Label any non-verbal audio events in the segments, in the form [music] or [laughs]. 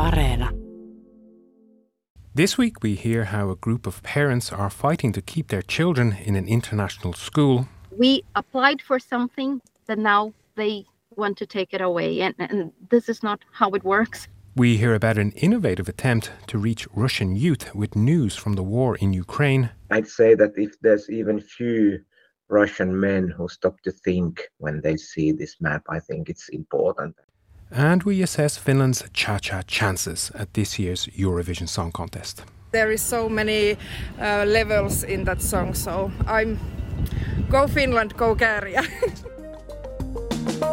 Areena. This week, we hear how a group of parents are fighting to keep their children in an international school. We applied for something that now they want to take it away, and, and this is not how it works. We hear about an innovative attempt to reach Russian youth with news from the war in Ukraine. I'd say that if there's even few Russian men who stop to think when they see this map, I think it's important. And we assess Finland's cha cha chances at this year's Eurovision Song Contest. There is so many uh, levels in that song, so I'm go Finland, go Käärijä. [laughs]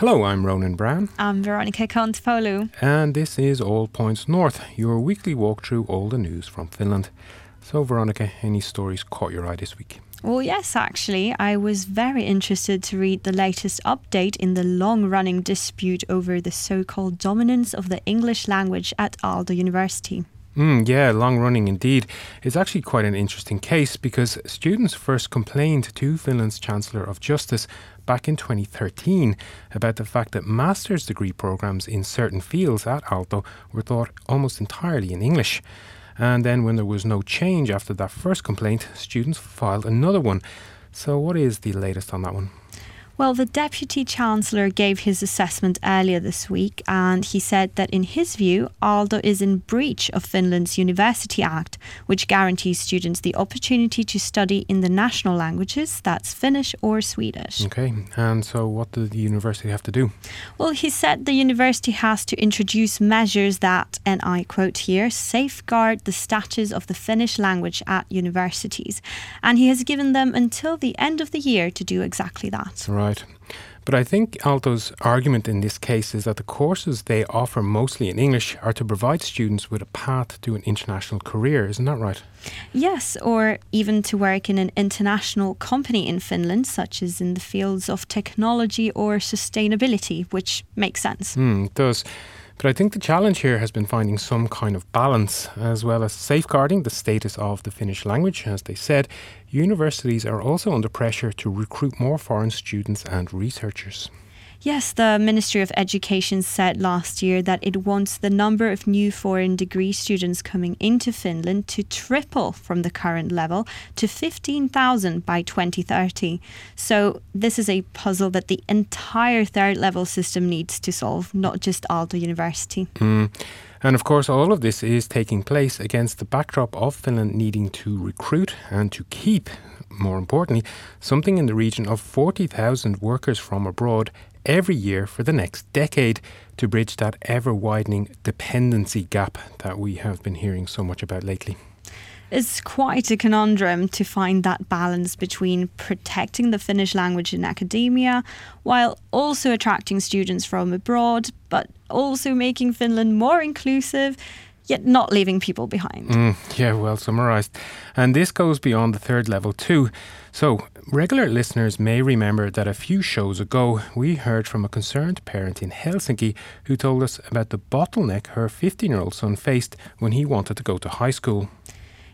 Hello, I'm Ronan Browne. I'm Veronica Kontopoulou. And this is All Points North, your weekly walk through all the news from Finland. So, Veronica, any stories caught your eye this week? Well, yes, actually. I was very interested to read the latest update in the long running dispute over the so called dominance of the English language at Aalto University. Mm, yeah, long running indeed. It's actually quite an interesting case because students first complained to Finland's Chancellor of Justice back in 2013 about the fact that master's degree programs in certain fields at Aalto were taught almost entirely in English. And then, when there was no change after that first complaint, students filed another one. So, what is the latest on that one? Well, the Deputy Chancellor gave his assessment earlier this week, and he said that in his view, Aalto is in breach of Finland's University Act, which guarantees students the opportunity to study in the national languages, that's Finnish or Swedish. Okay, and so what does the university have to do? Well, he said the university has to introduce measures that, and I quote here, safeguard the status of the Finnish language at universities. And he has given them until the end of the year to do exactly that. Right. But I think Aalto's argument in this case is that the courses they offer mostly in English are to provide students with a path to an international career. Isn't that right? Yes, or even to work in an international company in Finland, such as in the fields of technology or sustainability, which makes sense. Mm, it does. But I think the challenge here has been finding some kind of balance, as well as safeguarding the status of the Finnish language. As they said, universities are also under pressure to recruit more foreign students and researchers. Yes, the Ministry of Education said last year that it wants the number of new foreign degree students coming into Finland to triple from the current level to 15,000 by 2030. So, this is a puzzle that the entire third level system needs to solve, not just Aalto University. Mm. And of course, all of this is taking place against the backdrop of Finland needing to recruit and to keep, more importantly, something in the region of 40,000 workers from abroad every year for the next decade to bridge that ever widening dependency gap that we have been hearing so much about lately. It's quite a conundrum to find that balance between protecting the Finnish language in academia while also attracting students from abroad, but also making Finland more inclusive yet not leaving people behind. Mm, yeah, well summarized. And this goes beyond the third level too. So, regular listeners may remember that a few shows ago we heard from a concerned parent in Helsinki who told us about the bottleneck her 15 year old son faced when he wanted to go to high school.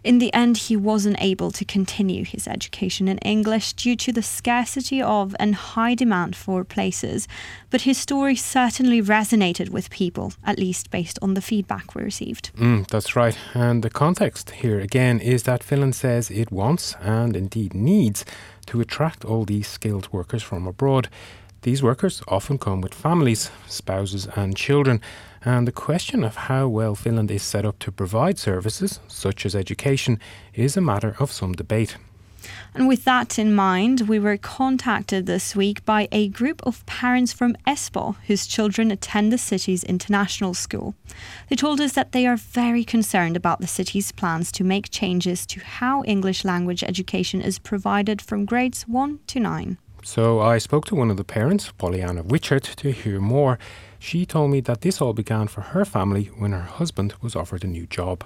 In the end, he wasn't able to continue his education in English due to the scarcity of and high demand for places. But his story certainly resonated with people, at least based on the feedback we received. Mm, that's right. And the context here again is that Finland says it wants and indeed needs to attract all these skilled workers from abroad. These workers often come with families, spouses, and children. And the question of how well Finland is set up to provide services, such as education, is a matter of some debate. And with that in mind, we were contacted this week by a group of parents from Espoo whose children attend the city's international school. They told us that they are very concerned about the city's plans to make changes to how English language education is provided from grades 1 to 9. So I spoke to one of the parents, Pollyanna Witchert, to hear more. She told me that this all began for her family when her husband was offered a new job.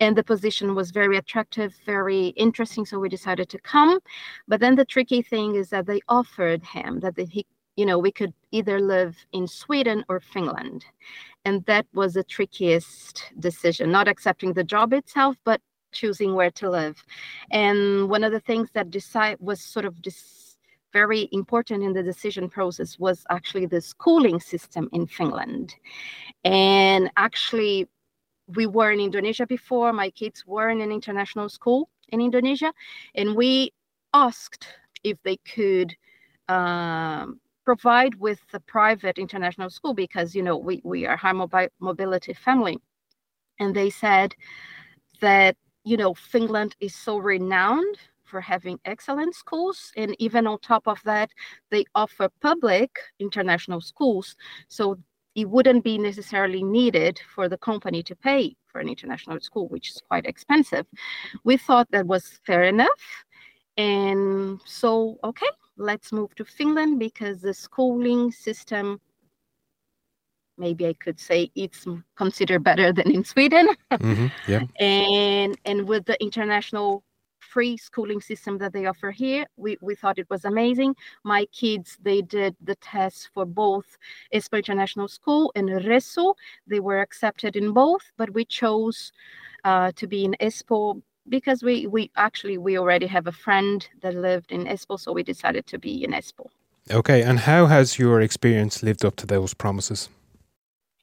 And the position was very attractive, very interesting. So we decided to come. But then the tricky thing is that they offered him that he, you know, we could either live in Sweden or Finland. And that was the trickiest decision, not accepting the job itself, but choosing where to live. And one of the things that decide was sort of this very important in the decision process was actually the schooling system in Finland. And actually, we were in Indonesia before. My kids were in an international school in Indonesia, and we asked if they could um, provide with a private international school because you know we, we are high mobi- mobility family and they said that you know finland is so renowned for having excellent schools and even on top of that they offer public international schools so it wouldn't be necessarily needed for the company to pay for an international school which is quite expensive we thought that was fair enough and so okay let's move to Finland because the schooling system, maybe I could say it's considered better than in Sweden. mm-hmm. Yeah. [laughs] and and with the international free schooling system that they offer here, we, we thought it was amazing. My kids, they did the tests for both Espoo International School and Ressu. They were accepted in both, but we chose uh, to be in Espoo because we we actually we already have a friend that lived in Espoo, so we decided to be in Espoo. Okay, and how has your experience lived up to those promises?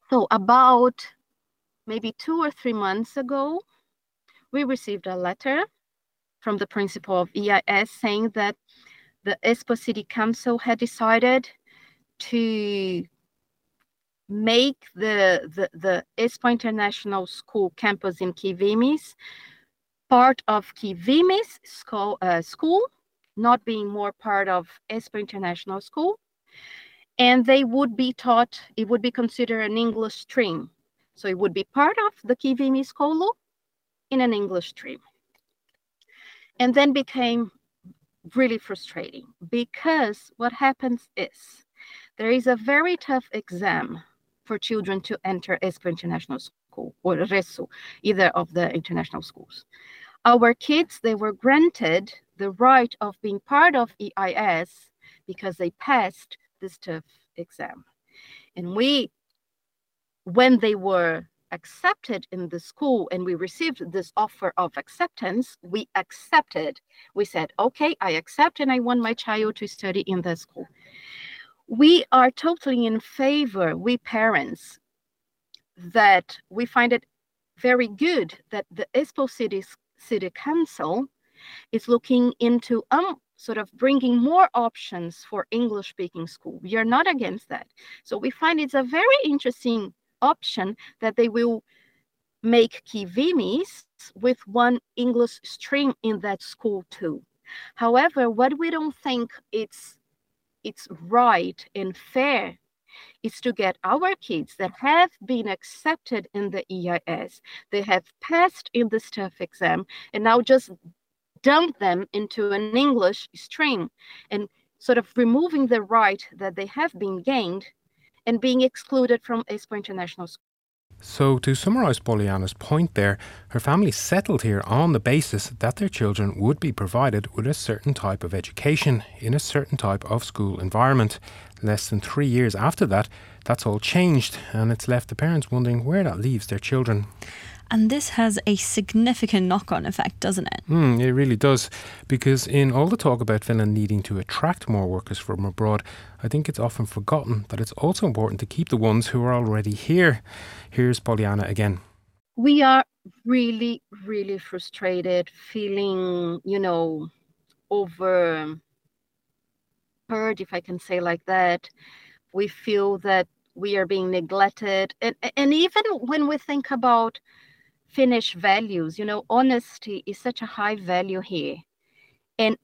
So about maybe two or three months ago, we received a letter from the principal of EIS saying that the Espoo City Council had decided to make the the, the Espoo International School campus in Kivimis part of Kivimis school, uh, school, not being more part of Espoo International School. And they would be taught, it would be considered an English stream. So it would be part of the Kivimi School in an English stream. And then became really frustrating because what happens is there is a very tough exam for children to enter Espoo International School school or Ressu, either of the international schools. Our kids, they were granted the right of being part of EIS because they passed this tough exam. And we, when they were accepted in the school and we received this offer of acceptance, we accepted. We said, okay, I accept and I want my child to study in the school. We are totally in favor, we parents, that we find it very good that the Espoo City, City Council is looking into um, sort of bringing more options for English speaking school. We are not against that. So we find it's a very interesting option that they will make Kivimis with one English stream in that school too. However, what we don't think it's it's right and fair is to get our kids that have been accepted in the EIS, they have passed in the TOEFL exam, and now just dump them into an English stream and sort of removing the right that they have been gained and being excluded from Espoo International School. So, to summarise Poliana's point there, her family settled here on the basis that their children would be provided with a certain type of education in a certain type of school environment. Less than three years after that, that's all changed, and it's left the parents wondering where that leaves their children. And this has a significant knock on effect, doesn't it? Mm, it really does. Because in all the talk about Finland needing to attract more workers from abroad, I think it's often forgotten that it's also important to keep the ones who are already here. Here's Poliana again. We are really, really frustrated, feeling, you know, over heard, if I can say like that. We feel that we are being neglected. And, and even when we think about Finnish values. You know, honesty is such a high value here. And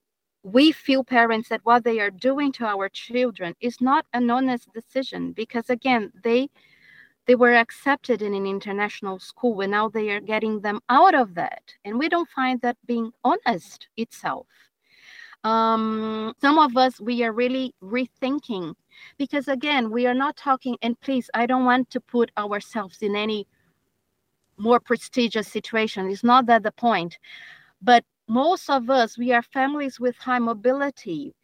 we feel parents that what they are doing to our children is not an honest decision because again, they they were accepted in an international school and now they are getting them out of that. And we don't find that being honest itself. Um, some of us, we are really rethinking because again, we are not talking, and please, I don't want to put ourselves in any more prestigious situation. It's not that the point. But most of us, we are families with high mobility,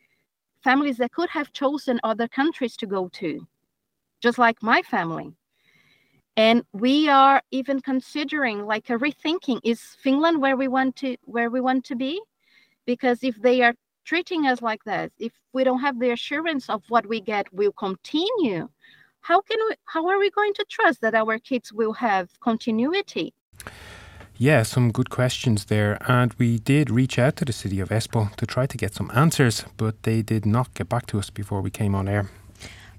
families that could have chosen other countries to go to, just like my family. and we are even considering like a rethinking is finland where we want to where we want to be because if they are treating us like that if we don't have the assurance of what we get will continue how can we how are we going to trust that our kids will have continuity yeah, some good questions there. And we did reach out to the city of Espoo to try to get some answers, but they did not get back to us before we came on air.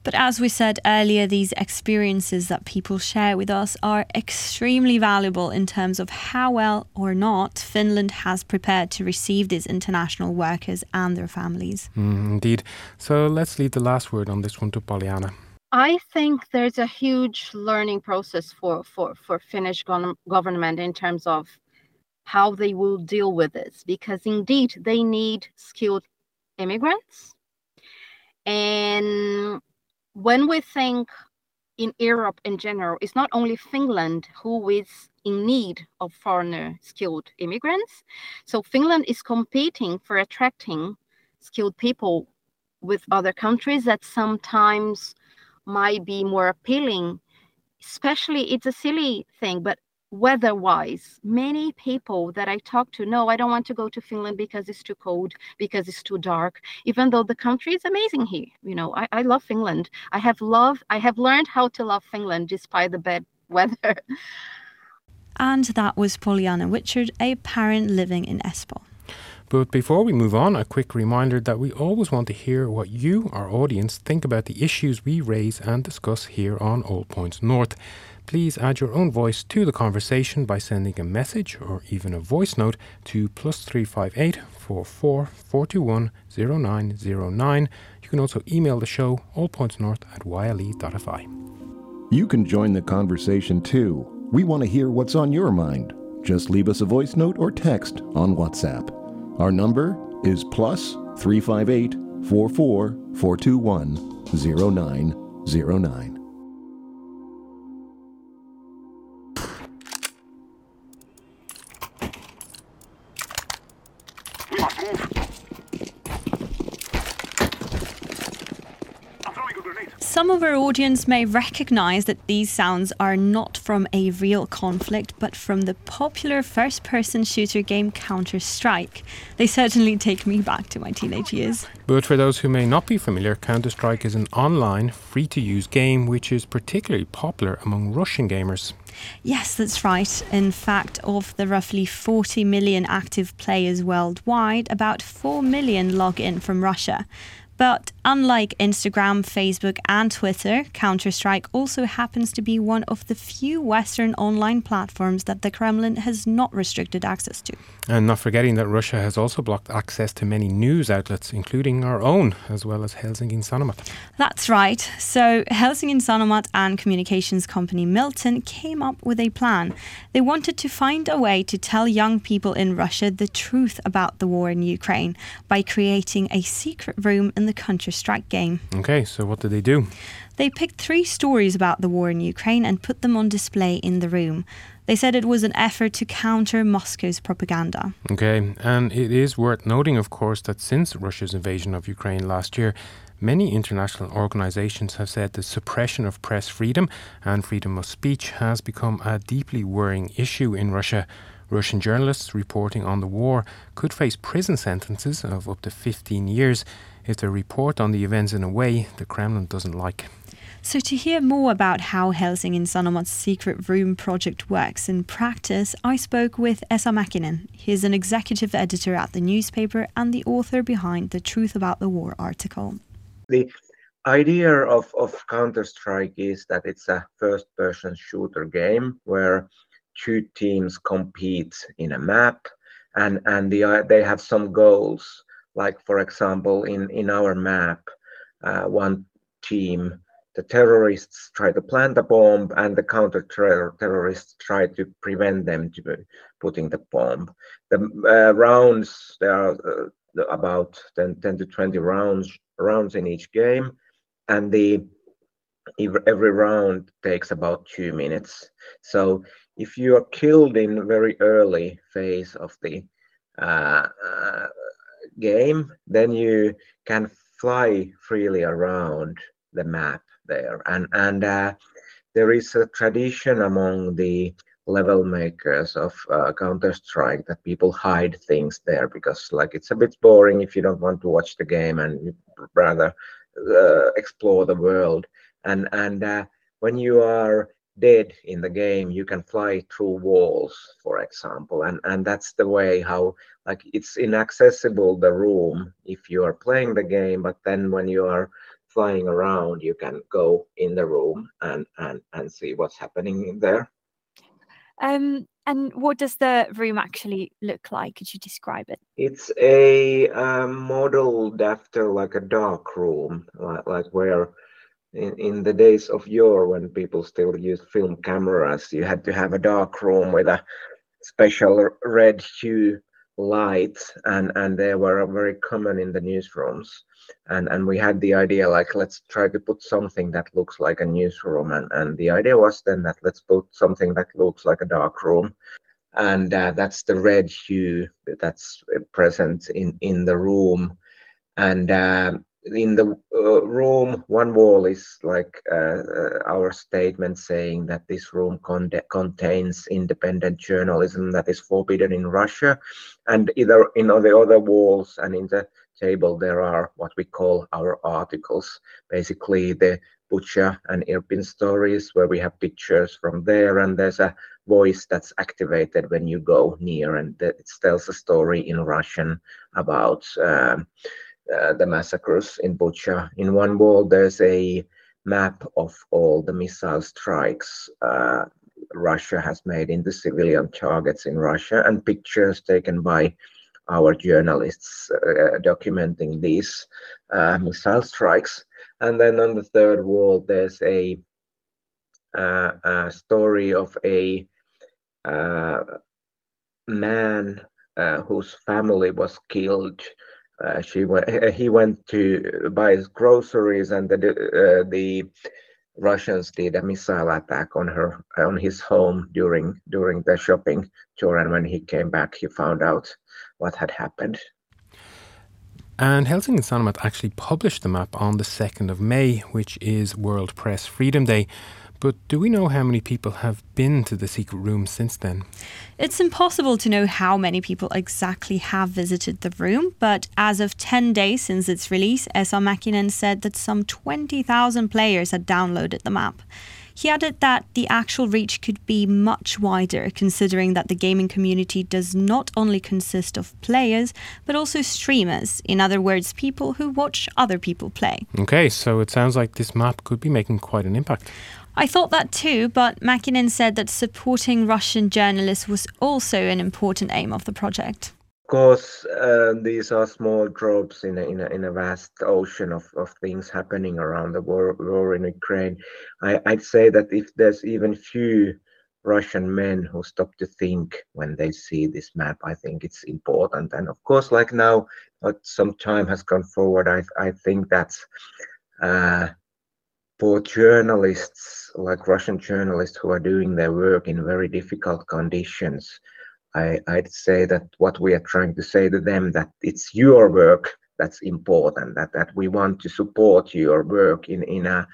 But as we said earlier, these experiences that people share with us are extremely valuable in terms of how well or not Finland has prepared to receive these international workers and their families. Mm, indeed. So let's leave the last word on this one to Pollyanna. I think there's a huge learning process for for for Finnish government in terms of how they will deal with this because indeed they need skilled immigrants and when we think in Europe in general, it's not only Finland who is in need of foreigner skilled immigrants. So Finland is competing for attracting skilled people with other countries that sometimes might be more appealing. Especially, it's a silly thing, but weather wise many people that i talk to no i don't want to go to finland because it's too cold because it's too dark even though the country is amazing here you know i, I love finland i have loved i have learned how to love finland despite the bad [laughs] weather and that was Pollyanna Wichard, a parent living in Espoo. But before we move on, a quick reminder that we always want to hear what you, our audience, think about the issues we raise and discuss here on All Points North. Please add your own voice to the conversation by sending a message or even a voice note to plus 358 44 421 0909. You can also email the show allpointsnorth at yle.fi. You can join the conversation too. We want to hear what's on your mind. Just leave us a voice note or text on WhatsApp. Our number is plus 358 44 421 0909. Some of our audience may recognize that these sounds are not from a real conflict, but from the popular first person shooter game Counter Strike. They certainly take me back to my teenage years. But for those who may not be familiar, Counter Strike is an online, free to use game which is particularly popular among Russian gamers. Yes, that's right. In fact, of the roughly 40 million active players worldwide, about 4 million log in from Russia. But unlike Instagram, Facebook, and Twitter, Counter Strike also happens to be one of the few Western online platforms that the Kremlin has not restricted access to. And not forgetting that Russia has also blocked access to many news outlets, including our own, as well as Helsingin Sanomat. That's right. So, Helsingin Sanomat and communications company Miltton came up with a plan. They wanted to find a way to tell young people in Russia the truth about the war in Ukraine by creating a secret room in the Counter Strike game. Okay, so what did they do? They picked three stories about the war in Ukraine and put them on display in the room. They said it was an effort to counter Moscow's propaganda. Okay, and it is worth noting, of course, that since Russia's invasion of Ukraine last year, many international organizations have said the suppression of press freedom and freedom of speech has become a deeply worrying issue in Russia. Russian journalists reporting on the war could face prison sentences of up to 15 years if they report on the events in a way the Kremlin doesn't like. So, to hear more about how Helsingin Sanomat's secret room project works in practice, I spoke with Esa Mäkinen. He's an executive editor at the newspaper and the author behind the Truth About the War article. The idea of, of Counter Strike is that it's a first person shooter game where two teams compete in a map and, and the, uh, they have some goals. Like, for example, in, in our map, uh, one team the terrorists try to plant a bomb and the counter terrorists try to prevent them to putting the bomb. The uh, rounds, there are uh, about 10, 10 to 20 rounds rounds in each game and the every round takes about two minutes. So if you are killed in very early phase of the uh, uh, game, then you can fly freely around the map there. And and uh, there is a tradition among the level makers of uh, Counter Strike that people hide things there because like it's a bit boring if you don't want to watch the game and rather uh, explore the world. And and uh, when you are dead in the game you can fly through walls for example. And and that's the way how like it's inaccessible the room if you are playing the game but then when you are flying around you can go in the room and and and see what's happening in there. Um and what does the room actually look like? Could you describe it? It's a um, modeled after like a dark room like, like where in, in the days of yore when people still used film cameras you had to have a dark room with a special red hue light and and they were very common in the newsrooms. And and we had the idea like let's try to put something that looks like a newsroom. And and the idea was then that let's put something that looks like a dark room. And uh, that's the red hue that's present in in the room. And uh, in the uh, room one wall is like uh, uh, our statement saying that this room con- contains independent journalism that is forbidden in russia and either in the other walls and in the table there are what we call our articles. Basically the Bucha and Irpin stories where we have pictures from there and there's a voice that's activated when you go near and it tells a story in russian about um, uh, the massacres in Bucha. In one wall, there's a map of all the missile strikes uh, Russia has made into civilian targets in Russia and pictures taken by our journalists uh, documenting these uh, missile strikes. And then on the third wall, there's a, uh, a story of a man whose family was killed uh, she went, he went to buy his groceries and the, uh, the Russians did a missile attack on her on his home during during the shopping tour and when he came back he found out what had happened. And Helsingin Sanomat actually published the map on the 2nd of May, which is World Press Freedom Day. But do we know how many people have been to the secret room since then? It's impossible to know how many people exactly have visited the room, but as of 10 days since its release, Esa Mäkinen said that some 20,000 players had downloaded the map. He added that the actual reach could be much wider, considering that the gaming community does not only consist of players, but also streamers. In other words, people who watch other people play. Okay, so it sounds like this map could be making quite an impact. I thought that too, but Mäkinen said that supporting Russian journalists was also an important aim of the project. Of course, uh, these are small drops in a, in a, in a vast ocean of, of things happening around the war, war in Ukraine. I, I'd say that if there's even few Russian men who stop to think when they see this map. I think it's important. And of course, like now, but some time has gone forward. I I think that's uh, for journalists like Russian journalists who are doing their work in very difficult conditions, I, would say that what we are trying to say to them that it's your work that's important, that, that we want to support your work in, in a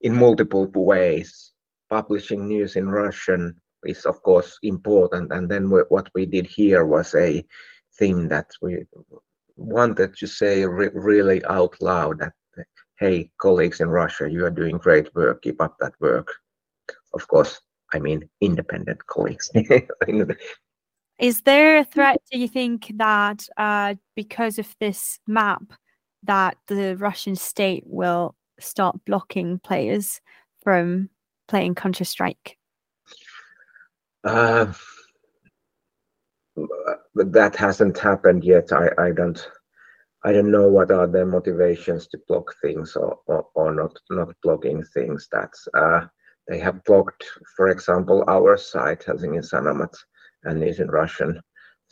in multiple ways. Publishing news in Russian is of course important, and then what we did here was a thing that we wanted to say re really out loud that hey, colleagues in Russia, you are doing great work, keep up that work. Of course, I mean independent colleagues. [laughs] Is there a threat, do you think, that uh, because of this map, that the Russian state will start blocking players from playing Counter Strike? Uh, that hasn't happened yet. I, I don't I don't know what are their motivations to block things or, or, or not not blocking things. That's uh, they have blocked, for example, our site Helsingin Sanomat and is in Russian.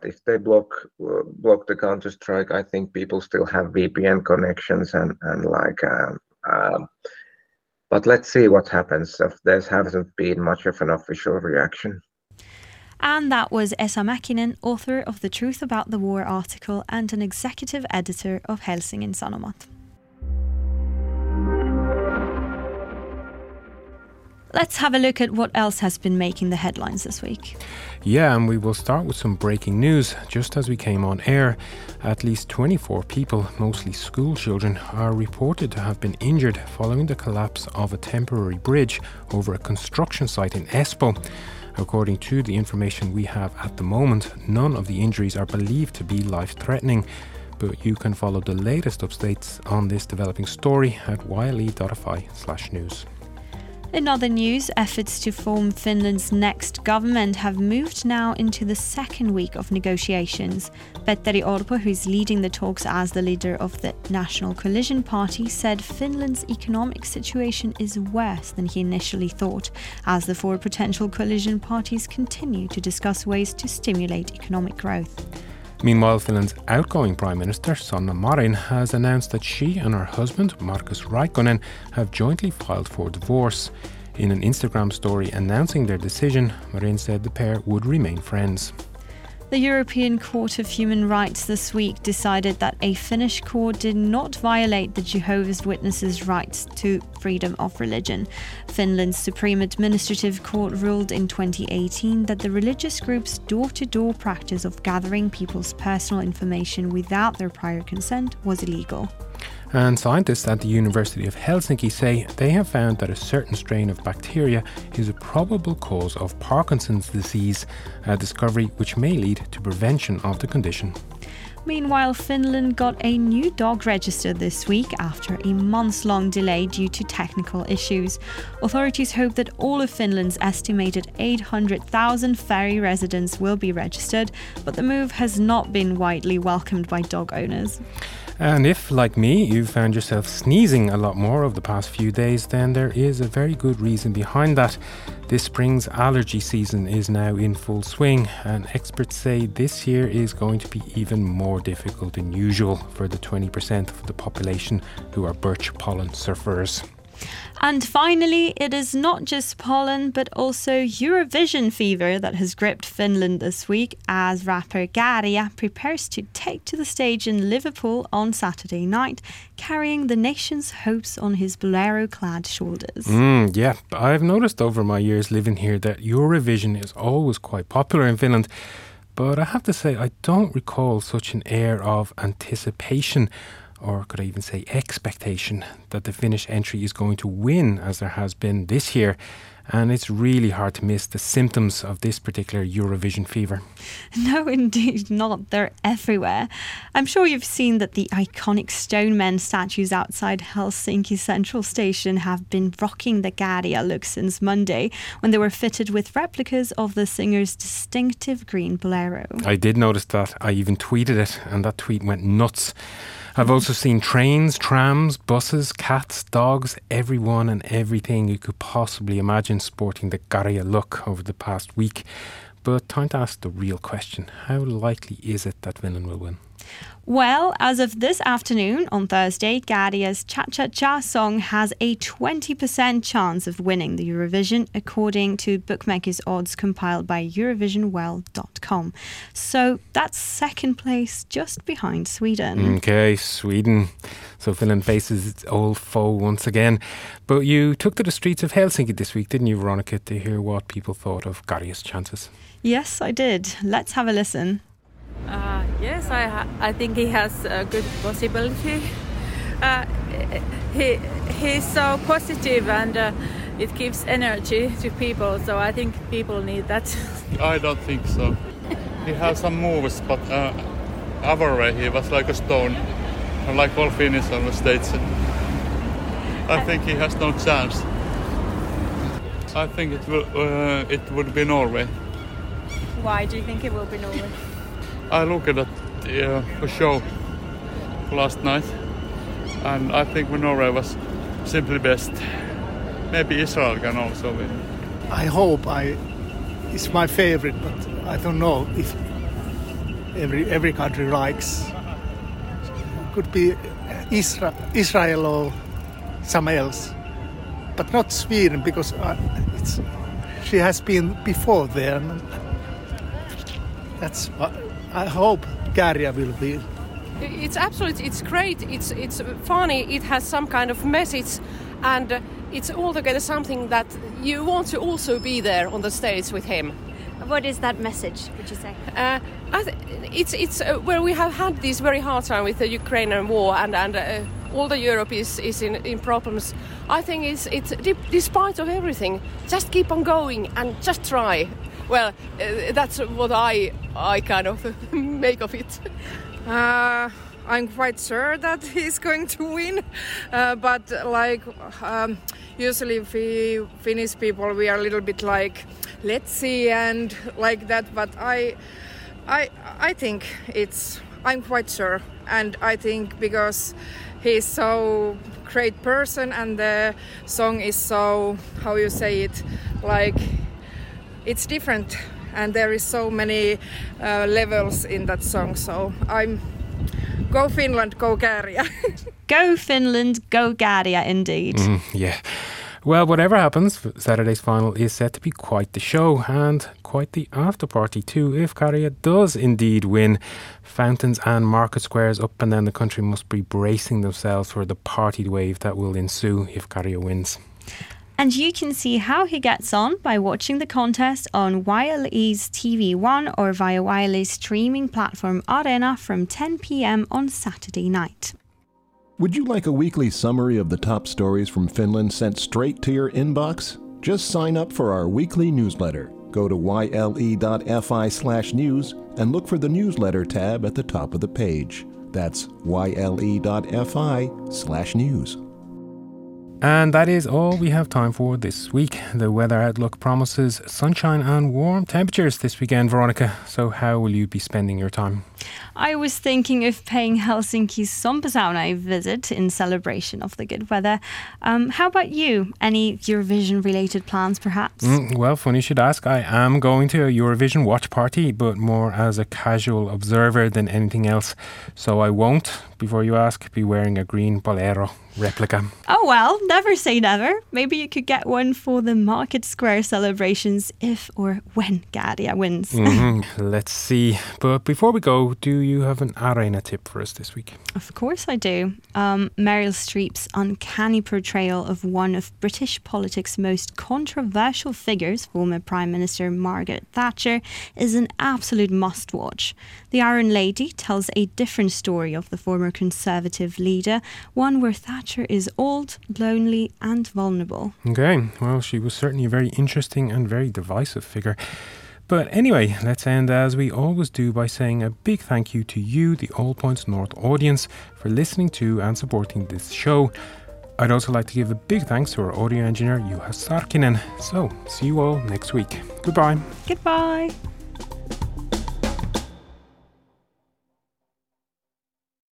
If they block uh, block the Counter Strike, I think people still have VPN connections and and like. Um, um, but let's see what happens. If there hasn't been much of an official reaction. And that was Esa Mäkinen, author of the Truth About the War article and an executive editor of Helsingin Sanomat. let's have a look at what else has been making the headlines this week. Yeah, and we will start with some breaking news. Just as we came on air, at least 24 people, mostly school children, are reported to have been injured following the collapse of a temporary bridge over a construction site in Espoo. According to the information we have at the moment, none of the injuries are believed to be life threatening. But you can follow the latest updates on this developing story at yle.fi slash news. In other news, efforts to form Finland's next government have moved now into the second week of negotiations. Petteri Orpo, who is leading the talks as the leader of the National Coalition Party, said Finland's economic situation is worse than he initially thought, as the four potential coalition parties continue to discuss ways to stimulate economic growth. Meanwhile, Finland's outgoing Prime Minister, Sanna Marin, has announced that she and her husband, Markus Räikkönen, have jointly filed for divorce. In an Instagram story announcing their decision, Marin said the pair would remain friends. The European Court of Human Rights this week decided that a Finnish court did not violate the Jehovah's Witnesses' rights to freedom of religion. Finland's Supreme Administrative Court ruled in 2018 that the religious group's door to door practice of gathering people's personal information without their prior consent was illegal. And scientists at the University of Helsinki say they have found that a certain strain of bacteria is a probable cause of Parkinson's disease, a discovery which may lead to prevention of the condition. Meanwhile, Finland got a new dog registered this week after a months long delay due to technical issues. Authorities hope that all of Finland's estimated 800,000 ferry residents will be registered, but the move has not been widely welcomed by dog owners. And if, like me, you found yourself sneezing a lot more over the past few days, then there is a very good reason behind that. This spring's allergy season is now in full swing, and experts say this year is going to be even more difficult than usual for the 20% of the population who are birch pollen sufferers. And finally, it is not just pollen, but also Eurovision fever that has gripped Finland this week as rapper Käärijä prepares to take to the stage in Liverpool on Saturday night, carrying the nation's hopes on his bolero clad shoulders. Mm, yeah, I've noticed over my years living here that Eurovision is always quite popular in Finland. But I have to say, I don't recall such an air of anticipation or could I even say expectation, that the Finnish entry is going to win as there has been this year. And it's really hard to miss the symptoms of this particular Eurovision fever. [laughs] No, indeed not. They're everywhere. I'm sure you've seen that the iconic stone men statues outside Helsinki Central Station have been rocking the Käärijä look since Monday when they were fitted with replicas of the singer's distinctive green bolero. I did notice that. I even tweeted it, and that tweet went nuts. I've also seen trains, trams, buses, cats, dogs, everyone and everything you could possibly imagine sporting the Käärijä look over the past week. But time to ask the real question how likely is it that Finland will win? Well, as of this afternoon on Thursday, Käärijä's Cha Cha Cha song has a 20% chance of winning the Eurovision, according to bookmakers' odds compiled by EurovisionWorld.com. So that's second place just behind Sweden. Okay, Sweden. So Finland faces its old foe once again. But you took to the streets of Helsinki this week, didn't you, Veronica, to hear what people thought of Käärijä's chances? Yes, I did. Let's have a listen. Uh, yes, I ha- I think he has a good possibility. Uh, he he's so positive and uh, it gives energy to people. So I think people need that. [laughs] I don't think so. He has some moves, but uh, other way he was like a stone, like all Finnish on the stage. I think he has no chance. I think it will uh, it would be Norway. Why do you think it will be Norway? I looked at uh, show last night, and I think Norway was simply best. Maybe Israel can also win. I hope I. It's my favorite, but I don't know if every every country likes. Could be Isra- Israel or some else, but not Sweden because uh, it's she has been before there. That's what I hope Käärijä will be. It's absolutely, it's great, it's, it's funny, it has some kind of message and uh, it's altogether something that you want to also be there on the stage with him. What is that message? Would you say? Uh, th- it's it's uh, where we have had this very hard time with the Ukrainian war and and uh, all the Europe is, is in, in problems. I think it's it's despite of everything, just keep on going and just try. Well, uh, that's what I I kind of [laughs] make of it. Uh, I'm quite sure that [laughs] he's going to win, uh, but like um, usually we Finnish people, we are a little bit like let's see and [laughs] like that. But I, I, I think it's I'm quite sure, and I think because he's so great person and the song is so how you say it like it's different and there is so many uh, levels in that song so i'm Go Finland, go Käärijä. [laughs] go Finland, go Käärijä, indeed. Mm, yeah. Well, whatever happens, Saturday's final is set to be quite the show and quite the after party too. If Käärijä does indeed win, fountains and market squares up and down the country must be bracing themselves for the party wave that will ensue if Käärijä wins. And you can see how he gets on by watching the contest on YLE's TV1 or via YLE's streaming platform Areena from 10 pm on Saturday night. Would you like a weekly summary of the top stories from Finland sent straight to your inbox? Just sign up for our weekly newsletter. Go to yle.fi/news and look for the newsletter tab at the top of the page. That's yle.fi/news. And that is all we have time for this week. The weather outlook promises sunshine and warm temperatures this weekend, Veronica. So, how will you be spending your time? I was thinking of paying Helsinki's Sompasauna a visit in celebration of the good weather. Um, how about you? Any Eurovision related plans, perhaps? Mm, well, funny you should ask. I am going to a Eurovision watch party, but more as a casual observer than anything else. So, I won't, before you ask, be wearing a green bolero replica. Oh, well, never say never. Maybe you could get one for the Market Square celebrations if or when Käärijä wins. Mm-hmm. Let's see. But before we go, do you have an Areena tip for us this week? Of course I do. Um, Meryl Streep's uncanny portrayal of one of British politics' most controversial figures, former Prime Minister Margaret Thatcher, is an absolute must watch. The Iron Lady tells a different story of the former Conservative leader, one where Thatcher is old, lonely, and vulnerable. Okay, well, she was certainly a very interesting and very divisive figure. But anyway, let's end as we always do by saying a big thank you to you, the All Points North audience, for listening to and supporting this show. I'd also like to give a big thanks to our audio engineer, Juha Sarkkinen. So, see you all next week. Goodbye. Goodbye.